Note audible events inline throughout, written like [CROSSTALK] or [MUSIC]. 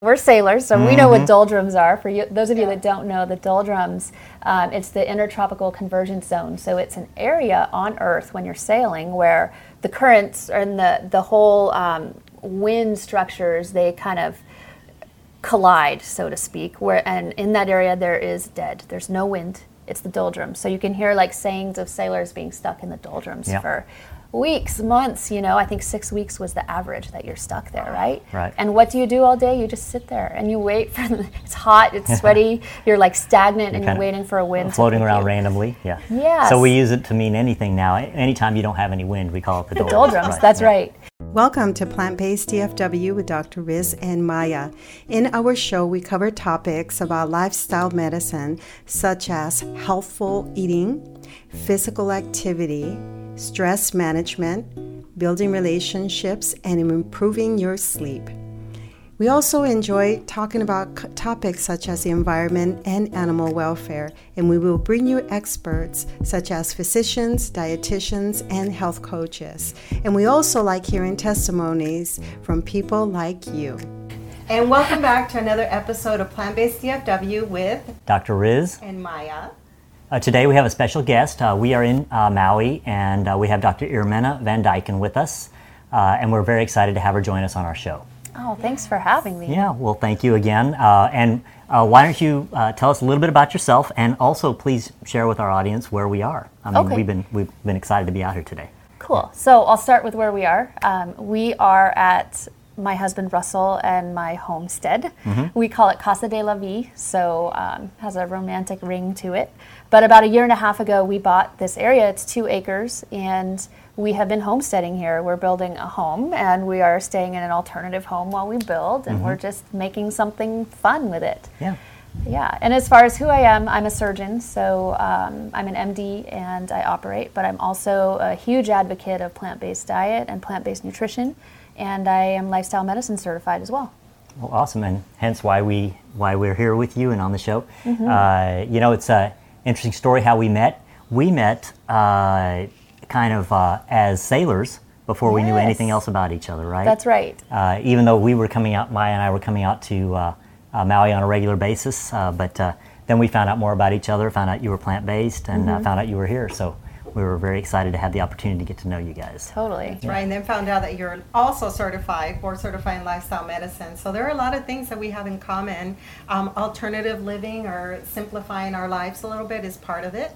We're sailors, so we know what doldrums are. For you, those of you that don't know, the doldrums, um, it's the intertropical convergence zone. So it's an area on Earth when you're sailing where the currents and the the whole um, wind structures they kind of collide, so to speak. Where and in that area there is dead. There's no wind. It's the doldrums. So you can hear like sayings of sailors being stuck in the doldrums Yeah. for weeks, months. You know, I think six weeks was the average that you're stuck there, right? Right. And what do you do all day? You just sit there and you wait for. The, it's hot. It's [LAUGHS] sweaty. You're like stagnant, and you're waiting for a wind. floating around you. randomly. Yeah. Yeah. So we use it to mean anything now. Anytime you don't have any wind, we call it the doldrums. Doldrums. Right, That's yeah. right. Welcome to Plant Based DFW with Dr. Riz and Maya. In our show, we cover topics about lifestyle medicine such as healthful eating, physical activity, stress management, building relationships, and improving your sleep. We also enjoy talking about c- topics such as the environment and animal welfare, and we will bring you experts such as physicians, dietitians, and health coaches. And we also like hearing testimonies from people like you. And welcome back to another episode of Plant Based DFW with Dr. Riz. and Maya. Uh, today we have a special guest. Uh, we are in uh, Maui and uh, we have Dr. Irmena Van Dyken with us. Uh, and we're very excited to have her join us on our show. Oh, thanks for having me. Yeah, well, thank you again. Uh, and uh, why don't you uh, tell us a little bit about yourself and also please share with our audience where we are. I mean, Okay. we've, been, we've been excited to be out here today. Cool. So I'll start with where we are. Um, we are at my husband Russell and my homestead. We call it Casa de la Vie, so um, has a romantic ring to it. But about a year and a half ago, we bought this area. It's two acres, and we have been homesteading here. We're building a home, and we are staying in an alternative home while we build, and we're just making something fun with it. Yeah. Yeah, and as far as who I am, I'm a surgeon, so um, I'm an MD and I operate, but I'm also a huge advocate of plant based diet and plant based nutrition, and I am lifestyle medicine certified as well. Well, awesome, and hence why we why we're here with you and on the show. Mm-hmm. Uh, you know, it's a interesting story how we met. We met uh, kind of uh, as sailors before we knew anything else about each other, right? That's right. Uh, even though we were coming out, Maya and I were coming out to uh, uh, Maui on a regular basis, uh, but uh, then we found out more about each other. Found out you were plant based, and Mm-hmm. uh, found out you were here. So we were very excited to have the opportunity to get to know you guys. Totally. Right, and then found out that you're also certified, board certified in lifestyle medicine. So there are a lot of things that we have in common. Um, alternative living or simplifying our lives a little bit is part of it,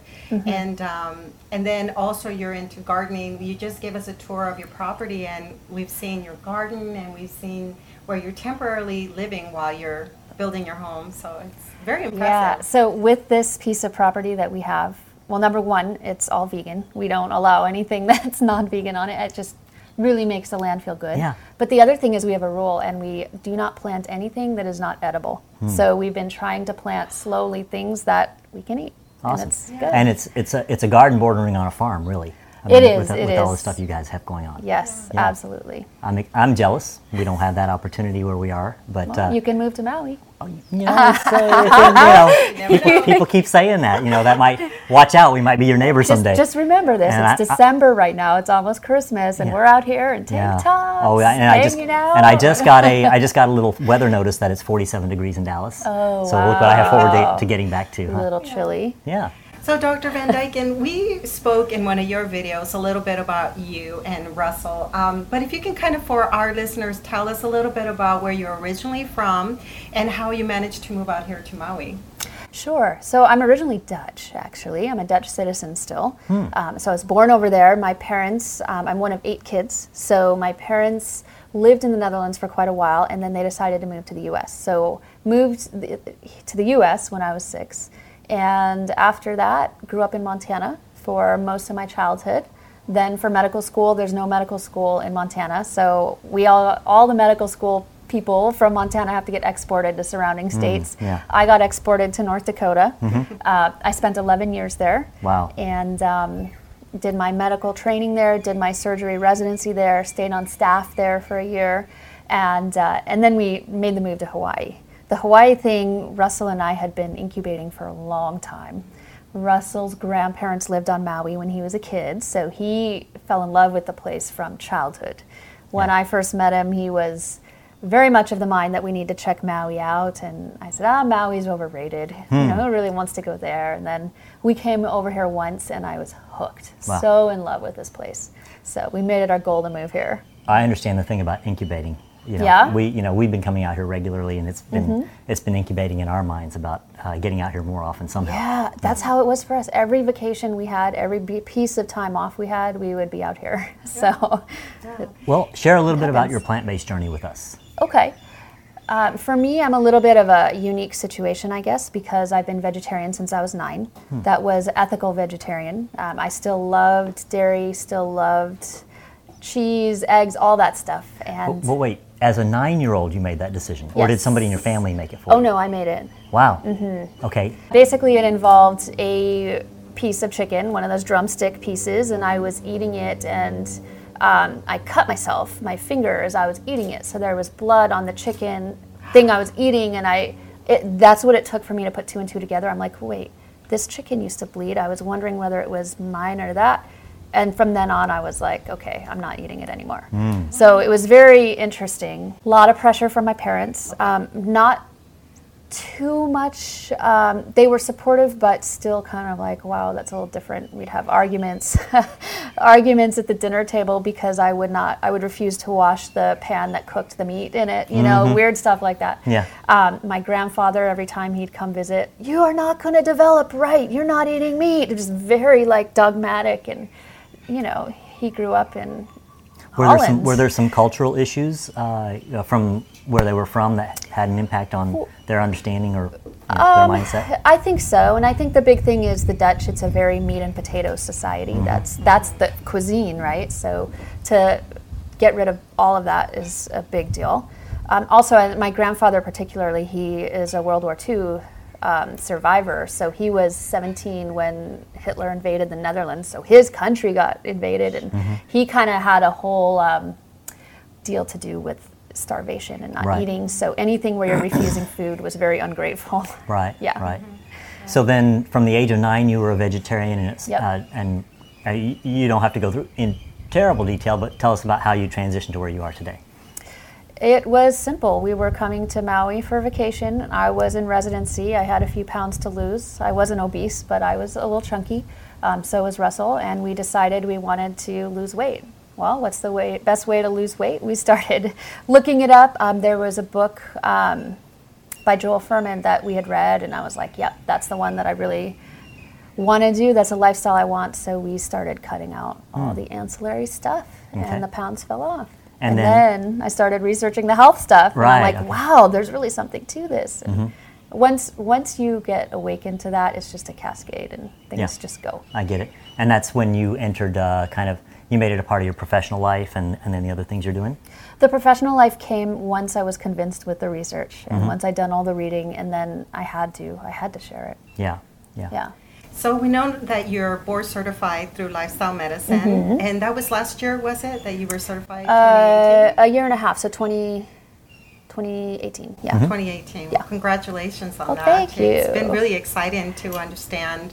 and um, and then also you're into gardening. You just gave us a tour of your property, and we've seen your garden, and we've seen where you're temporarily living while you're building your home. So it's very impressive. Yeah, so with this piece of property that we have, well, number one, it's all vegan. We don't allow anything [LAUGHS] that's non vegan on it. It just really makes the land feel good. Yeah. But the other thing is we have a rule and we do not plant anything that is not edible. Hmm. So we've been trying to plant slowly things that we can eat. Awesome. And it's good. And it's it's a it's a garden bordering on a farm, really. I It is, With, it with all the stuff you guys have going on. yes, Yeah. absolutely. I'm, I'm jealous. We don't have that opportunity where we are, but uh, you can move to Maui. you know, it's, uh, you know [LAUGHS] people, people keep saying that. You know, that might watch out. We might be your neighbor someday. just remember this. And it's I- I- December right now. It's almost Christmas, and Yeah. we're out here in tank yeah. tops, Oh, yeah, and I just hanging out. and I just got a I [LAUGHS] just got a little weather notice that it's 47 degrees in Dallas. Oh, so look what I have forward wow. to, to getting back to. a little chilly. Yeah. So, Dr. Van Dyken, we spoke in one of your videos a little bit about you and Russell. Um, but if you can kind of, for our listeners, tell us a little bit about where you're originally from and how you managed to move out here to Maui. Sure. So I'm originally Dutch, actually. I'm a Dutch citizen still. Um, so I was born over there. My parents, um, I'm one of eight kids. So my parents lived in the Netherlands for quite a while and then they decided to move to the US. So moved to the US when I was six. And after that, grew up in Montana for most of my childhood. Then for medical school, there's no medical school in Montana. So we all, all the medical school people from Montana have to get exported to surrounding states. yeah. I got exported to North Dakota. Uh, I spent 11 years there. Wow. And um, did my medical training there, did my surgery residency there, stayed on staff there for a year, and uh, and then we made the move to Hawaii. The Hawaii thing, Russell and I had been incubating for a long time. Russell's grandparents lived on Maui when he was a kid, so he fell in love with the place from childhood. When Yeah. I first met him, he was very much of the mind that we need to check Maui out. And I said, ah, Maui's overrated. Hmm. You know, who really wants to go there? And then we came over here once and I was hooked, Wow. so in love with this place. So we made it our goal to move here. I understand the thing about incubating. You know, Yeah? Mm-hmm. We, you know, we've been coming out here regularly, and it's been it's been incubating in our minds about uh, getting out here more often somehow. Yeah, that's how it was for us. Every vacation we had, every piece of time off we had, we would be out here. [LAUGHS] So, [LAUGHS] Well, share a little bit about your plant-based journey with us. Okay. Um, for me, I'm a little bit of a unique situation, I guess, because I've been vegetarian since I was nine. That was ethical vegetarian. Um, I still loved dairy, still loved cheese, eggs, all that stuff. And Well, wait. As a nine-year-old, you made that decision, or did somebody in your family make it for oh you? Oh no, I made it. Wow. Mm-hmm. Okay. Basically, it involved a piece of chicken, one of those drumstick pieces, and I was eating it, and um, I cut myself, my finger, as I was eating it. So there was blood on the chicken thing I was eating, and I. It, that's what it took for me to put two and two together. I'm like, wait, this chicken used to bleed. I was wondering whether it was mine or that. And from then on, I was like, okay, I'm not eating it anymore. So it was very interesting. A lot of pressure from my parents. Um, not too much. Um, they were supportive, but still kind of like, wow, that's a little different. We'd have arguments, [LAUGHS] arguments at the dinner table because I would not, I would refuse to wash the pan that cooked the meat in it. You know, weird stuff like that. Yeah. Um, my grandfather, every time he'd come visit, you are not going to develop right. You're not eating meat. It was very like dogmatic, and you know, he grew up in Were there some Were there some cultural issues uh, from where they were from that had an impact on their understanding or you know, Um, their mindset? I think so, and I think the big thing is the Dutch. It's a very meat and potato society. That's that's the cuisine, right? So to get rid of all of that is a big deal. Um, also, my grandfather, particularly, he is a World War II um, survivor. So he was 17 when Hitler invaded the Netherlands. So his country got invaded, and he kind of had a whole um, deal to do with starvation and not Right. eating. So anything where you're [COUGHS] refusing food was very ungrateful. [LAUGHS] Right. Yeah. Right. So then, from the age of nine, you were a vegetarian, and it's, Yep. uh, and uh, you don't have to go through in terrible detail, but tell us about how you transitioned to where you are today. It was simple. We were coming to Maui for vacation. I was in residency. I had a few pounds to lose. I wasn't obese, but I was a little chunky. Um, so was Russell, and we decided we wanted to lose weight. Well, what's the way, best way to lose weight? We started [LAUGHS] looking it up. Um, there was a book um, by Joel Fuhrman that we had read, and I was like, yep, that's the one that I really want to do. That's a lifestyle I want. So we started cutting out all the ancillary stuff, Hmm. Okay. and the pounds fell off. And And, then- then, I started researching the health stuff. Right, And I'm like, okay. wow, there's really something to this. Mm-hmm. Once once you get awakened to that, it's just a cascade, and things Yeah. just go. I get it. And that's when you entered uh, kind of, you made it a part of your professional life and, and then the other things you're doing? The professional life came once I was convinced with the research, Mm-hmm. and once I'd done all the reading, and then I had to I had to share it. Yeah. Yeah. Yeah. So we know that you're board certified through lifestyle medicine, and that was last year, was it, that you were certified? Uh, a year and a half, so 20, 2018. Yeah. 2018. Yeah. Congratulations on Well, that. thank you. It's been really exciting to understand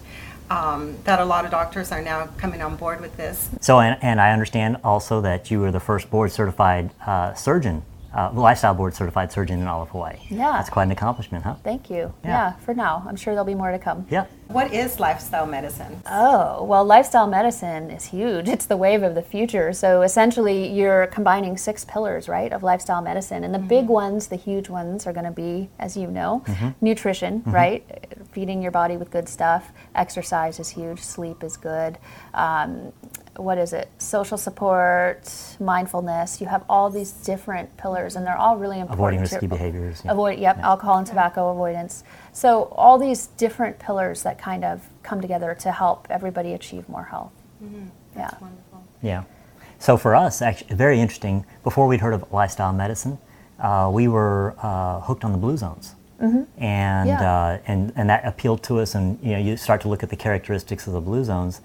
um, that a lot of doctors are now coming on board with this. So, and, and I understand also that you were the first board certified uh, surgeon, uh, lifestyle board certified surgeon in all of Hawaii. Yeah. That's quite an accomplishment, huh? Thank you. Yeah. Yeah. For now, I'm sure there'll be more to come. Yeah. What is lifestyle medicine? Oh, well, lifestyle medicine is huge. It's the wave of the future. So essentially, you're combining six pillars, right, of lifestyle medicine. And the big ones, the huge ones, are going to be, as you know, nutrition, right? Feeding your body with good stuff. Exercise is huge. Sleep is good. Um, what is it? Social support, mindfulness. You have all these different pillars, and they're all really important. Avoiding to- risky behaviors. yeah. Avoid, yep, alcohol and tobacco avoidance. So all these different pillars that kind of come together to help everybody achieve more health. Yeah. Wonderful. Yeah. So for us, actually, very interesting. Before we'd heard of lifestyle medicine, uh, we were uh, hooked on the blue zones, and Yeah. uh, and and that appealed to us. And you know, you start to look at the characteristics of the blue zones,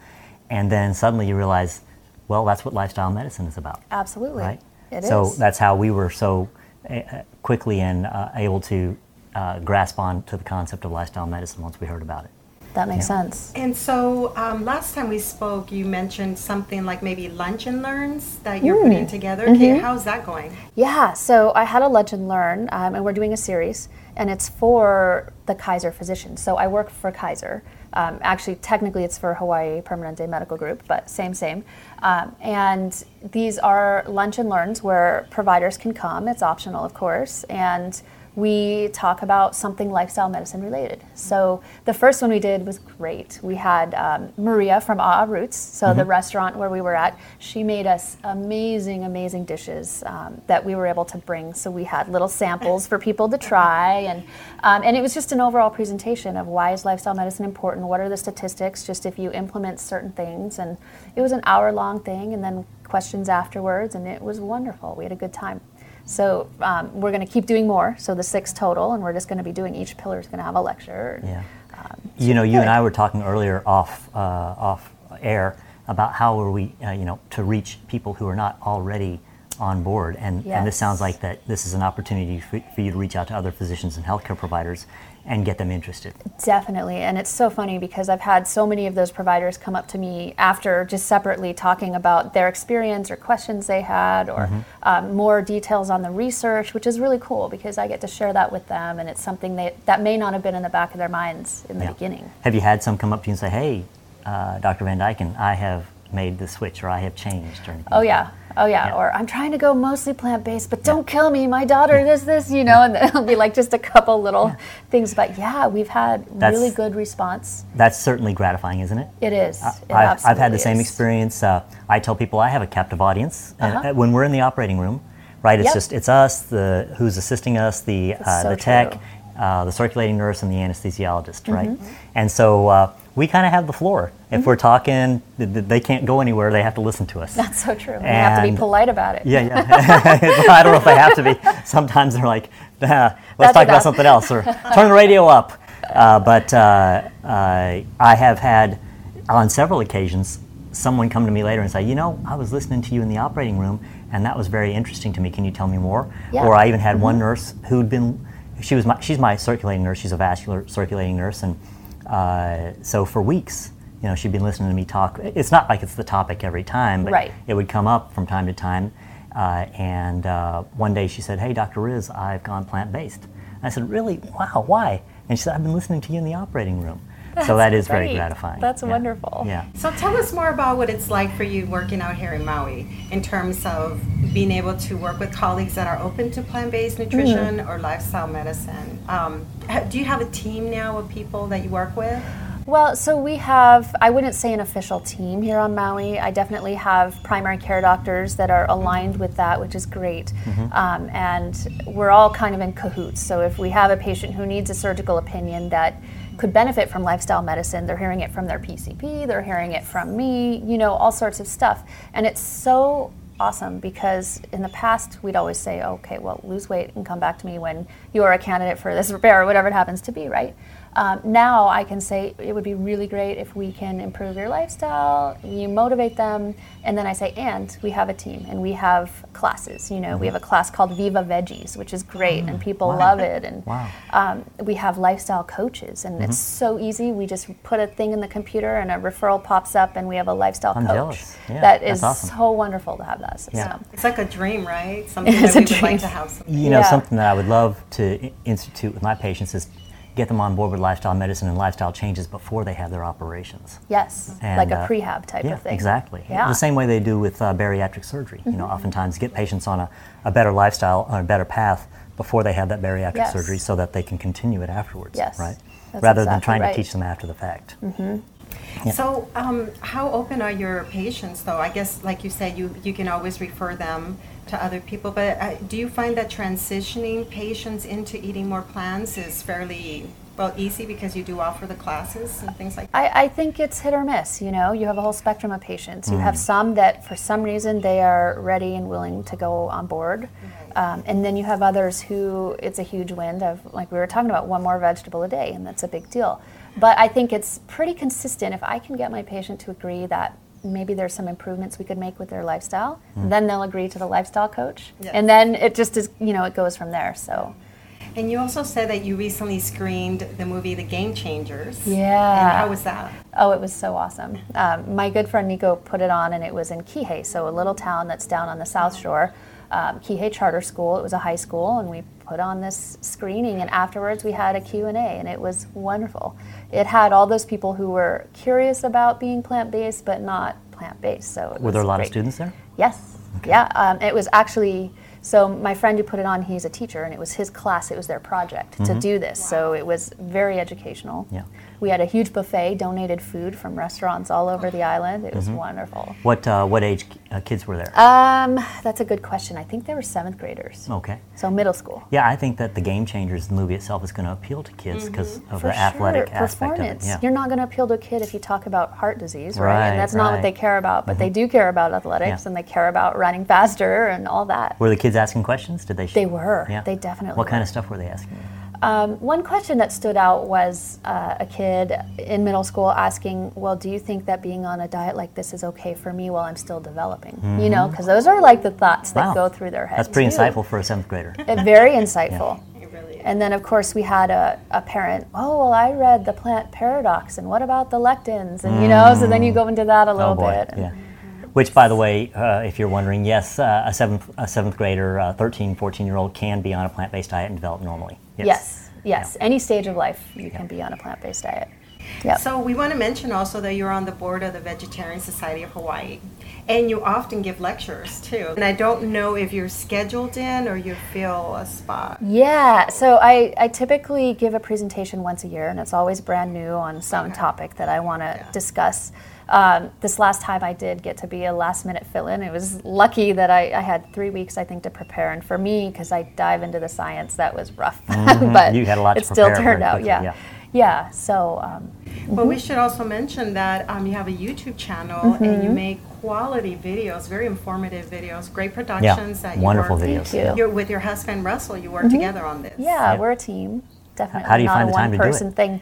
and then suddenly you realize, well, that's what lifestyle medicine is about, Absolutely. right? It is. so that's how we were so uh, quickly and uh, able to uh, grasp on to the concept of lifestyle medicine once we heard about it. That makes Yeah. sense. And so um, last time we spoke, you mentioned something like maybe lunch and learns that you're putting together. Okay, how's that going? Yeah, so I had a lunch and learn, um, and we're doing a series, and it's for the Kaiser physicians. So I work for Kaiser. Um, actually, technically, it's for Hawaii Permanente Medical Group, but same, same. Um, and these are lunch and learns where providers can come. It's optional, of course, and we talk about something lifestyle medicine related. So the first one we did was great. We had um, Maria from AA Roots, so the restaurant where we were at. She made us amazing, amazing dishes um, that we were able to bring. So we had little samples for people to try, and um, and it was just an overall presentation of why is lifestyle medicine important. What are the statistics? Just if you implement certain things, and it was an hour long thing, and then questions afterwards, and it was wonderful. We had a good time. So um, we're going to keep doing more. So the six total, and we're just going to be doing each pillar is going to have a lecture. Yeah. Um, you know, you and. I were talking earlier off uh, off air about how are we, uh, you know, to reach people who are not already on board, and and this sounds like that this is an opportunity for, for you to reach out to other physicians and healthcare providers and get them interested. Definitely. And it's so funny because I've had so many of those providers come up to me after just separately talking about their experience or questions they had or um, more details on the research, which is really cool because I get to share that with them and it's something they, that may not have been in the back of their minds in the Yeah. beginning. Have you had some come up to you and say, "Hey, uh, Dr. Van Dyken, I have made the switch, or I have changed," or anything? Oh yeah. Oh yeah. Yeah. Or I'm trying to go mostly plant based, but don't kill me. My daughter does this, you know, and [LAUGHS] it'll be like just a couple little things. But yeah, we've had That's- really good response. That's certainly gratifying, isn't it? It is. It I've, I've had the same is. experience. Uh, I tell people I have a captive audience Uh-huh. uh, when we're in the operating room, right? It's Yep. just it's us, the who's assisting us, the uh, so the tech, uh, the circulating nurse, and the anesthesiologist, right? Mm-hmm. And so uh, we kind of have the floor. If we're talking, th- th- they can't go anywhere. They have to listen to us. [LAUGHS] That's so true. And you have to be polite about it. Yeah, [LAUGHS] yeah. [LAUGHS] Well, I don't know if they have to be. Sometimes they're like, "Ah, let's That's talk about something else, or turn the radio up. Uh, but uh, uh, I have had, on several occasions, someone come to me later and say, you know, I was listening to you in the operating room, and that was very interesting to me. Can you tell me more? Yeah. Mm-hmm. Or I even had one nurse who'd been, she was my, she's my circulating nurse. She's a vascular circulating nurse, and uh, so for weeks. You know, she'd been listening to me talk. It's not like it's the topic every time, but Right. it would come up from time to time. Uh, and uh, one day she said, Hey, Dr. Riz, I've gone plant based. I said, Really? Wow, why? And she said, I've been listening to you in the operating room. [LAUGHS] so that is very gratifying. That's Yeah. wonderful. Yeah. So tell us more about what it's like for you working out here in Maui in terms of being able to work with colleagues that are open to plant-based nutrition or lifestyle medicine. Um, do you have a team now of people that you work with? Well, so we have, I wouldn't say an official team here on Maui. I definitely have primary care doctors that are aligned with that, which is great. Um, and we're all kind of in cahoots. So if we have a patient who needs a surgical opinion that could benefit from lifestyle medicine, they're hearing it from their PCP, they're hearing it from me, you know, all sorts of stuff. And it's so awesome because in the past we'd always say, okay, well, lose weight and come back to me when you are a candidate for this [LAUGHS] repair or whatever it happens to be, right? Um, now I can say it would be really great if we can improve your lifestyle, you motivate them, and then I say, and we have a team and we have classes. You know, we have a class called Viva Veggies, which is great, and people Wow. love it. And Wow. um, we have lifestyle coaches, and it's so easy. We just put a thing in the computer, and a referral pops up, and we have a lifestyle I'm coach. Yeah, that's awesome. so wonderful to have that system. Yeah. It's like a dream, right? [LAUGHS] Something It's that a we would dream. like to have. Some- You know, Yeah. something that I would love to institute with my patients is get them on board with lifestyle medicine and lifestyle changes before they have their operations. Yes, And, like a uh, prehab type yeah, of thing. exactly. Yeah. Mm-hmm. The same way they do with uh, bariatric surgery. You know, oftentimes get patients on a, a better lifestyle, on a better path before they have that bariatric Yes. surgery so that they can continue it afterwards, Yes, right? that's Rather than trying right. Mm-hmm. to teach them after the fact. Yeah. So, um, how open are your patients, though? I guess, like you said, you, you can always refer them to other people, but uh, do you find that transitioning patients into eating more plants is fairly, well, easy because you do offer the classes and things like that? I, I think it's hit or miss. You know, you have a whole spectrum of patients. You Mm. have some that, for some reason, they are ready and willing to go on board, um, and then you have others who it's a huge wind of, like we were talking about, one more vegetable a day, and that's a big deal. But I think it's pretty consistent. If I can get my patient to agree that maybe there's some improvements we could make with their lifestyle, Mm. then they'll agree to the lifestyle coach, Yes. and then it just is, you know, it goes from there. So. And you also said that you recently screened the movie The Game Changers. Yeah. And how was that? Oh, it was so awesome. Um, my good friend Nico put it on, and it was in Kihei, so a little town that's down on the South Shore. Um, Kihei Charter School. It was a high school, and we put on this screening. And afterwards, we had a Q and A, and it was wonderful. It had all those people who were curious about being plant-based, but not plant-based. So Were there a was lot of students there? Yes. Yeah. Um, it was actually so my friend who put it on, he's a teacher, and it was his class. It was their project to do this. So it was very educational. Mm-hmm. Yeah. We had a huge buffet, donated food from restaurants all over the island. It was Mm-hmm. wonderful. What uh, what age uh, kids were there? Um, that's a good question. I think they were seventh graders, okay. so middle school. Yeah, I think that the Game Changers, the movie itself, is going to appeal to kids because of For the athletic aspect of it. Performance. Yeah. You're not going to appeal to a kid if you talk about heart disease, right? Right, and that's not right. Mm-hmm. what they care about. But they do care about athletics, Yeah. and they care about running faster and all that. Were the kids asking questions? Did they? They were. Yeah. They definitely What kind of stuff were they asking? Um, one question that stood out was uh, a kid in middle school asking, "Well, do you think that being on a diet like this is okay for me while I'm still developing?" You know, because those are like the thoughts that Mm-hmm. Wow. go through their head. That's pretty too. insightful for a seventh grader. Uh, [LAUGHS] Very insightful. It really is. And then, of course, we had a, a parent, oh, well, I read the plant paradox, and what about the lectins? And, you know, so then you go into that a little oh boy, bit. and- yeah. Which, by the way, uh, if you're wondering, yes, uh, a seventh a seventh grader, uh, 13, 14 year old can be on a plant based diet and develop normally. Yes, yes. Any stage of life, you can be on a plant based diet. Yep. So we want to mention also that you're on the board of the Vegetarian Society of Hawaii, and you often give lectures too. And I don't know if you're scheduled in or you fill a spot. Yeah, so I, I typically give a presentation once a year, and it's always brand new on some Okay. topic that I want to Yeah. discuss. Um, this last time I did get to be a last minute fill in. It was lucky that I, I had three weeks, I think, to prepare. And for me, because I dive into the science, that was rough. [LAUGHS] but Mm-hmm. You had a lot to it still turned out. Yeah. yeah. yeah. So, um, But we should also mention that um, you have a YouTube channel and you make quality videos, very informative videos, great productions. that you wonderful work- videos. you. You're with your husband Russell. You work together on this. yeah, Yeah. we're a team. Definitely How do you not find a the time one to do it? person thing.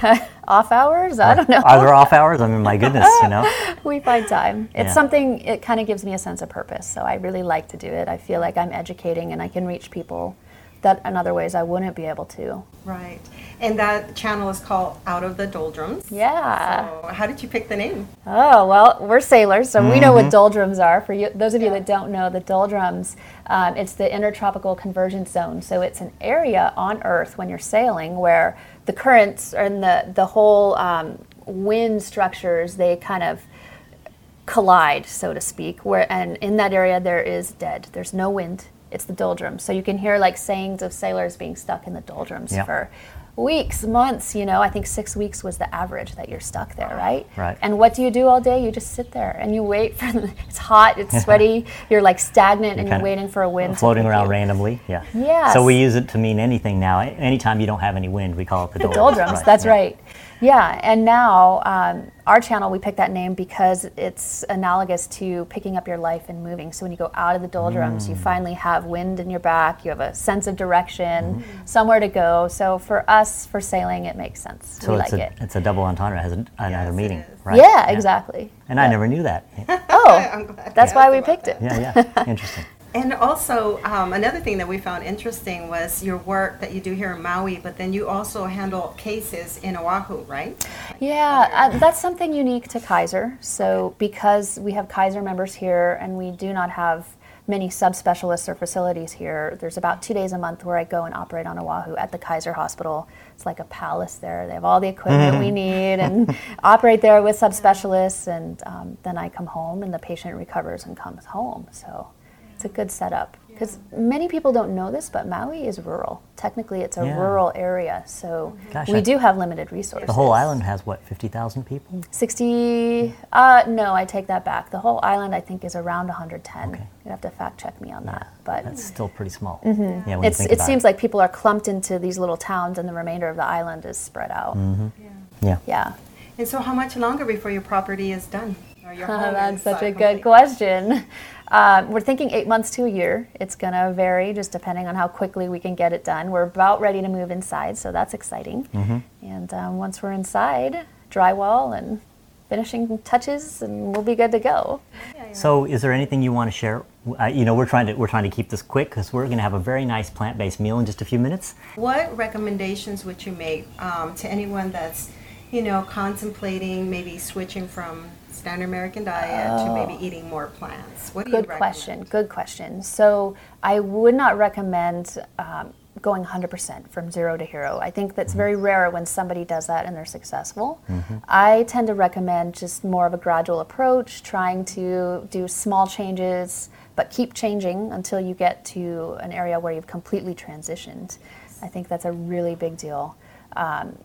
[LAUGHS] Off hours? I don't know. Are there off hours? I mean, my goodness, you know. [LAUGHS] we find time. It's Yeah. something, it kind of gives me a sense of purpose. So I really like to do it. I feel like I'm educating and I can reach people that in other ways I wouldn't be able to. Right. And that channel is called Out of the Doldrums. Yeah. So how did you pick the name? Oh, well, we're sailors, so we know Mm-hmm. what doldrums are. For you, those of you that don't know, the doldrums, um, it's the intertropical convergence zone. So it's an area on Earth when you're sailing where the currents and the, the whole um, wind structures, they kind of collide, so to speak. Where and in that area there is dead. There's no wind. It's the doldrums. So you can hear like sayings of sailors being stuck in the doldrums Yeah. for weeks, months. You know, I think six weeks was the average that you're stuck there, right? Right. And what do you do all day? You just sit there and you wait for. The, [LAUGHS] it's hot. It's sweaty. You're like stagnant, and you're waiting for a wind. Floating around you. randomly, yeah. Yes. So we use it to mean anything now. Anytime you don't have any wind, we call it the, The doldrums. That's yeah. right. Yeah, and now um, our channel we picked that name because it's analogous to picking up your life and moving. So when you go out of the doldrums, Mm. you finally have wind in your back. You have a sense of direction, Mm. somewhere to go. So for us, for sailing, it makes sense. So we it's like a it. it's a double entendre. It has an- another it meaning, right? Yeah, exactly. And I never knew that. [LAUGHS] Oh, [LAUGHS] I'm glad that's you why we picked that. it. yeah, yeah. [LAUGHS] Interesting. And also, um, another thing that we found interesting was your work that you do here in Maui, but then you also handle cases in Oahu, right? Yeah, uh, that's something unique to Kaiser. So, because we have Kaiser members here and we do not have many subspecialists or facilities here, there's about two days a month where I go and operate on Oahu at the Kaiser Hospital. It's like a palace there. They have all the equipment we [LAUGHS] need and operate there with subspecialists. And um, then I come home and the patient recovers and comes home. So, it's a good setup. Because many people don't know this, but Maui is rural. Technically, it's a Yeah. rural area, so mm-hmm. Gosh, we I- do have limited resources. The whole island has what, 50,000 people? 60 uh, no i take that back the whole island i think is around 110 Okay. you have to fact check me on that but That's still pretty small. Mm-hmm. Yeah, when you it's, think it about seems like people are clumped into these little towns and the remainder of the island is spread out mm-hmm. Yeah. yeah And so, how much longer before your property is done? Or your [LAUGHS] home that's is, such a good question um, we're thinking eight months to a year. It's going to vary just depending on how quickly we can get it done. We're about ready to move inside so that's exciting. Mm-hmm. and um, once we're inside drywall and finishing touches and we'll be good to go. So, is there anything you want to share? Uh, you know, we're trying to we're trying to keep this quick because we're going to have a very nice plant-based meal in just a few minutes. What recommendations would you make um, to anyone that's, you know, contemplating maybe switching from standard American diet oh. to maybe oh. eating more plants? What do Good you question. Good question. So I would not recommend. Um, going 100% from zero to hero. I think that's very rare when somebody does that and they're successful. Mm-hmm. I tend to recommend just more of a gradual approach, trying to do small changes, but keep changing until you get to an area where you've completely transitioned. I think that's a really big deal. Um,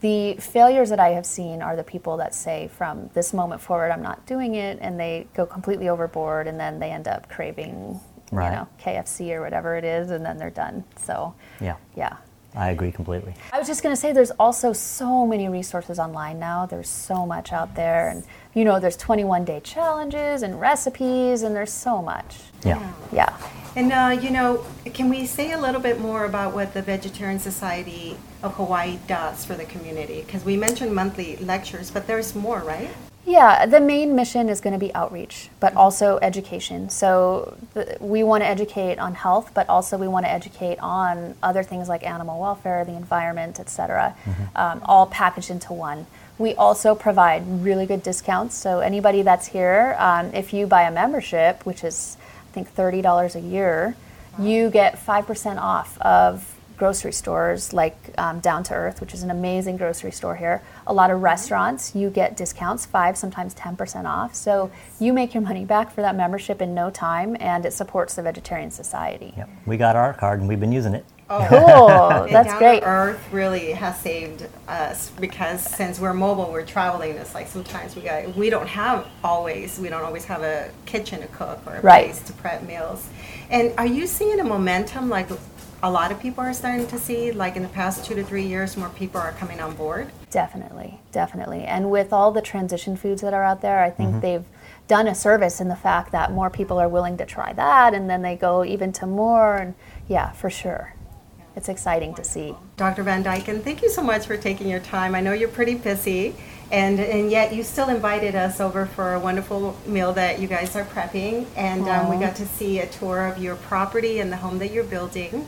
the failures that I have seen are the people that say, from this moment forward, I'm not doing it, and they go completely overboard, and then they end up craving right. you know, KFC or whatever it is, and then they're done. So, yeah. Yeah. I agree completely. I was just going to say there's also so many resources online now. There's so much out there. And, you know, there's 21 day challenges and recipes, and there's so much. Yeah. Yeah. And, uh, you know, can we say a little bit more about what the Vegetarian Society of Hawaii does for the community? Because we mentioned monthly lectures, but there's more, right? Yeah, the main mission is going to be outreach, but also education. So the, we want to educate on health, but also we want to educate on other things like animal welfare, the environment, etc., mm-hmm. um, all packaged into one. We also provide really good discounts. So anybody that's here, um, if you buy a membership, which is I think thirty dollars a year, you get five percent off of grocery stores like um, Down to Earth, which is an amazing grocery store here. A lot of restaurants, you get discounts, five, sometimes 10% off. So you make your money back for that membership in no time, and it supports the Vegetarian Society. Yep. We got our card and we've been using it. Oh. [LAUGHS] Cool. That's Down great. Earth really has saved us because since we're mobile, we're traveling. It's like sometimes we got we don't have always we don't always have a kitchen to cook or a right. place to prep meals. And are you seeing a momentum like a lot of people are starting to see like in the past two to three years more people are coming on board definitely definitely and with all the transition foods that are out there i think mm-hmm. they've done a service in the fact that more people are willing to try that and then they go even to more and yeah for sure it's exciting to see. Dr van dyken thank you so much for taking your time. I know you're pretty busy and and yet you still invited us over for a wonderful meal that you guys are prepping and um, we got to see a tour of your property and the home that you're building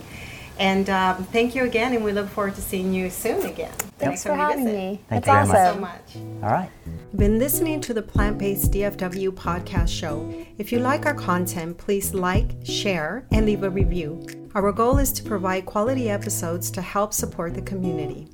and um, thank you again, and we look forward to seeing you soon again. Thanks for having visit. me. Thank That's you awesome. so much. All right. You've been listening to the Plant Based DFW podcast show. If you like our content, please like, share, and leave a review. Our goal is to provide quality episodes to help support the community.